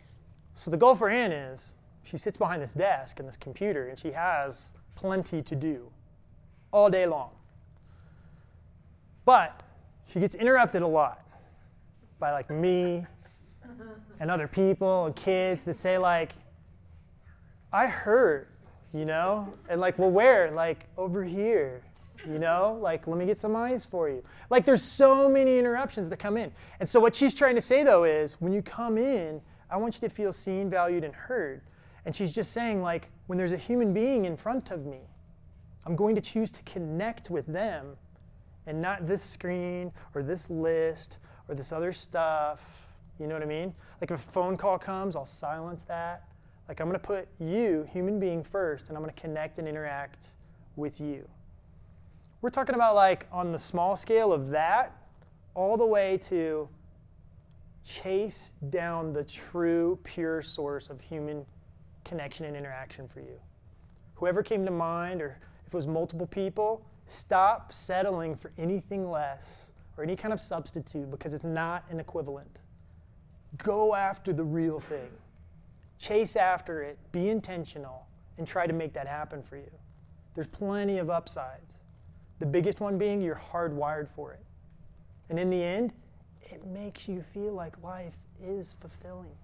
So the goal for Anne is she sits behind this desk and this computer, and she has plenty to do all day long. But she gets interrupted a lot by like me and other people and kids that say like, I hurt, you know? And like, well, where? Like over here. You know, like, let me get some ice for you. Like, there's so many interruptions that come in. And so, what she's trying to say, though, is when you come in, I want you to feel seen, valued, and heard. And she's just saying, like, when there's a human being in front of me, I'm going to choose to connect with them and not this screen or this list or this other stuff. You know what I mean? Like, if a phone call comes, I'll silence that. Like, I'm going to put you, human being, first, and I'm going to connect and interact with you. We're talking about, like, on the small scale of that, all the way to chase down the true, pure source of human connection and interaction for you. Whoever came to mind, or if it was multiple people, stop settling for anything less or any kind of substitute because it's not an equivalent. Go after the real thing. Chase after it, be intentional, and try to make that happen for you. There's plenty of upsides. The biggest one being you're hardwired for it. And in the end, it makes you feel like life is fulfilling.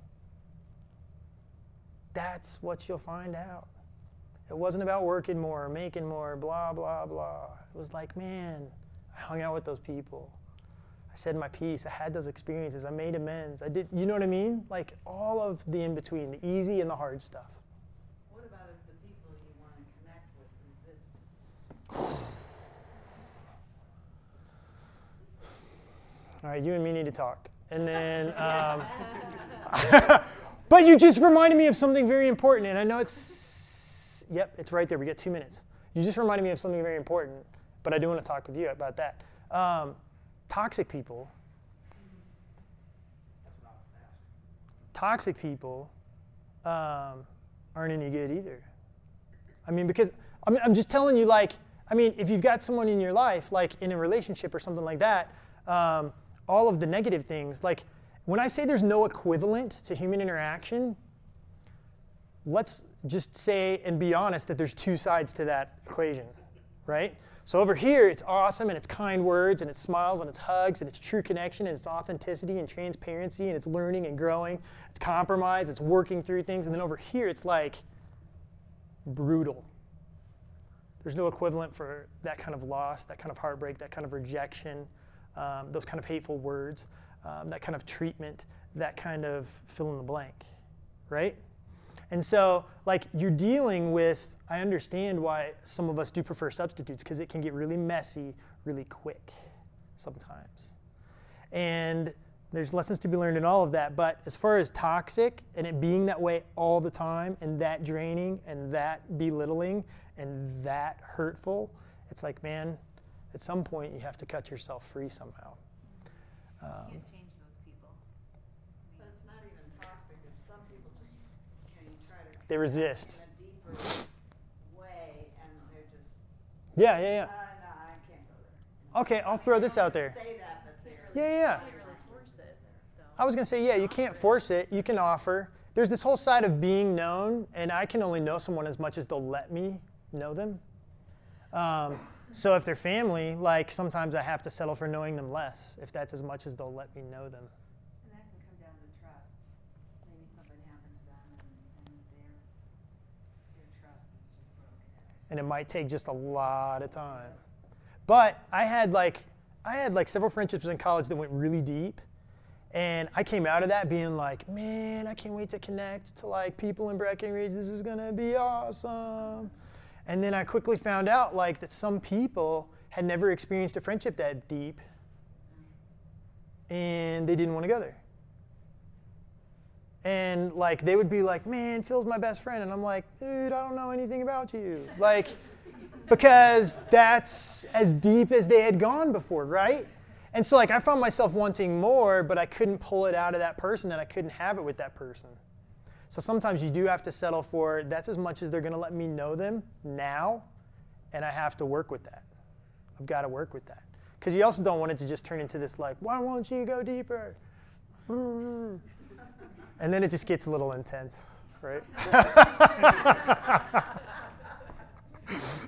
That's what you'll find out. It wasn't about working more, making more, blah, blah, blah. It was like, man, I hung out with those people. I said my piece. I had those experiences. I made amends. I did, you know what I mean? Like all of the in between, the easy and the hard stuff. What about if the people you want to connect with resist? (sighs) (sighs) (sighs) All right, you and me need to talk. And then, (laughs) um, (laughs) but you just reminded me of something very important, and I know it's, yep, it's right there. We got two minutes. You just reminded me of something very important, but I do want to talk with you about that. Um, toxic people, toxic people um, aren't any good either. I mean, because I'm, I'm just telling you, like, I mean, if you've got someone in your life, like in a relationship or something like that, um, all of the negative things, like when I say there's no equivalent to human interaction, let's just say and be honest that there's two sides to that equation, right? So over here, it's awesome and it's kind words and it's smiles and it's hugs and it's true connection and it's authenticity and transparency and it's learning and growing. It's compromise, it's working through things. And then over here, it's like brutal. There's no equivalent for that kind of loss, that kind of heartbreak, that kind of rejection, um, those kind of hateful words, um, that kind of treatment, that kind of fill in the blank, right? And so, like, you're dealing with, I understand why some of us do prefer substitutes because it can get really messy really quick sometimes. And there's lessons to be learned in all of that. But as far as toxic and it being that way all the time and that draining and that belittling and that hurtful, it's like, man, at some point you have to cut yourself free somehow. You Um, can't change those people. I But it's not even toxic, if some people just, you know, you try to. They resist. In a deeper way, and they're just, yeah, yeah, uh, yeah. no, I can't go there. Okay, I'll throw this out there. Say that, but they're. Yeah, yeah, yeah. really force it, though. I was going to say, yeah, you can't force it. You can offer. There's this whole side of being known, and I can only know someone as much as they'll let me know them. Um, so if they're family, like sometimes I have to settle for knowing them less, if that's as much as they'll let me know them. And that can come down to trust. Maybe something happened to them and, and their, their trust is just broken. and it might take just a lot of time. But I had like I had like several friendships in college that went really deep. And I came out of that being like, man, I can't wait to connect to like people in Breckenridge. This is gonna be awesome. And then I quickly found out like that some people had never experienced a friendship that deep and they didn't want to go there. And like they would be like, "Man, Phil's my best friend," and I'm like, "Dude, I don't know anything about you." Like, (laughs) because that's as deep as they had gone before, right? And so like I found myself wanting more, but I couldn't pull it out of that person, and I couldn't have it with that person. So sometimes you do have to settle for that's as much as they're going to let me know them now, and I have to work with that. I've got to work with that because you also don't want it to just turn into this like, "Why won't you go deeper?" (laughs) And then it just gets a little intense, right? (laughs)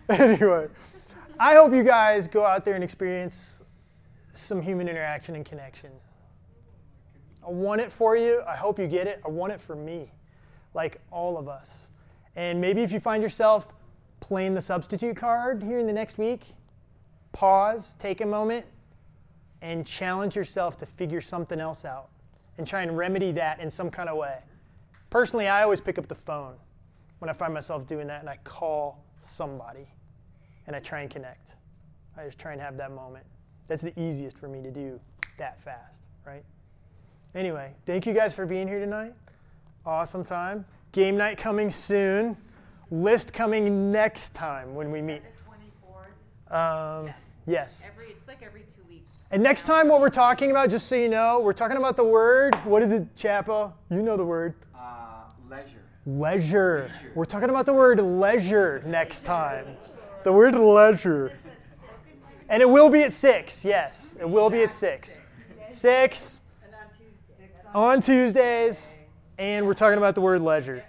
anyway, I hope you guys go out there and experience some human interaction and connection. I want it for you. I hope you get it. I want it for me, like all of us. And maybe if you find yourself playing the substitute card here in the next week, pause, take a moment, and challenge yourself to figure something else out and try and remedy that in some kind of way. Personally, I always pick up the phone when I find myself doing that and I call somebody and I try and connect. I just try and have that moment. That's the easiest for me to do that fast, right? Anyway, thank you guys for being here tonight. Awesome time. Game night coming soon. List coming next time when we meet. The twenty-fourth, Um, yes. Every, it's like every two weeks. And next time, what we're talking about, just so you know, we're talking about the word. What is it, Chapo? You know the word. Uh, leisure. Leisure. We're talking about the word leisure next time. The word leisure. And it will be at 6, yes. It will be at 6. 6 and on Tuesday. on Tuesdays. And we're talking about the word leisure.